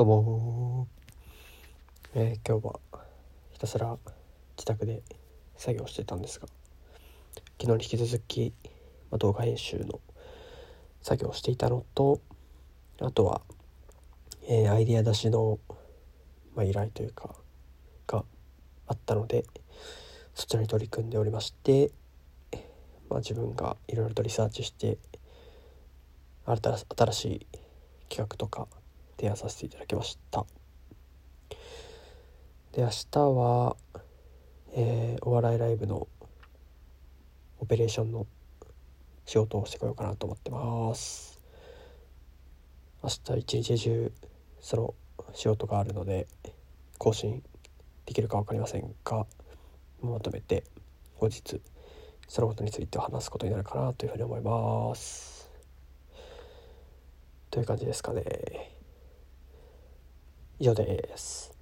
どうもえー、今日はひたすら自宅で作業してたんですが昨日に引き続き、動画編集の作業をしていたのとあとは、えー、アイディア出しの、まあ、依頼というかがあったのでそちらに取り組んでおりまして、まあ、自分がいろいろとリサーチして新しい企画とか提案させていただきました。で明日は、えー、お笑いライブのオペレーションの仕事をしてこようかなと思ってます。明日一日中その仕事があるので更新できるか分かりませんがまとめて後日そのことについて話すことになるかなというふうに思います。という感じですかね。以上です。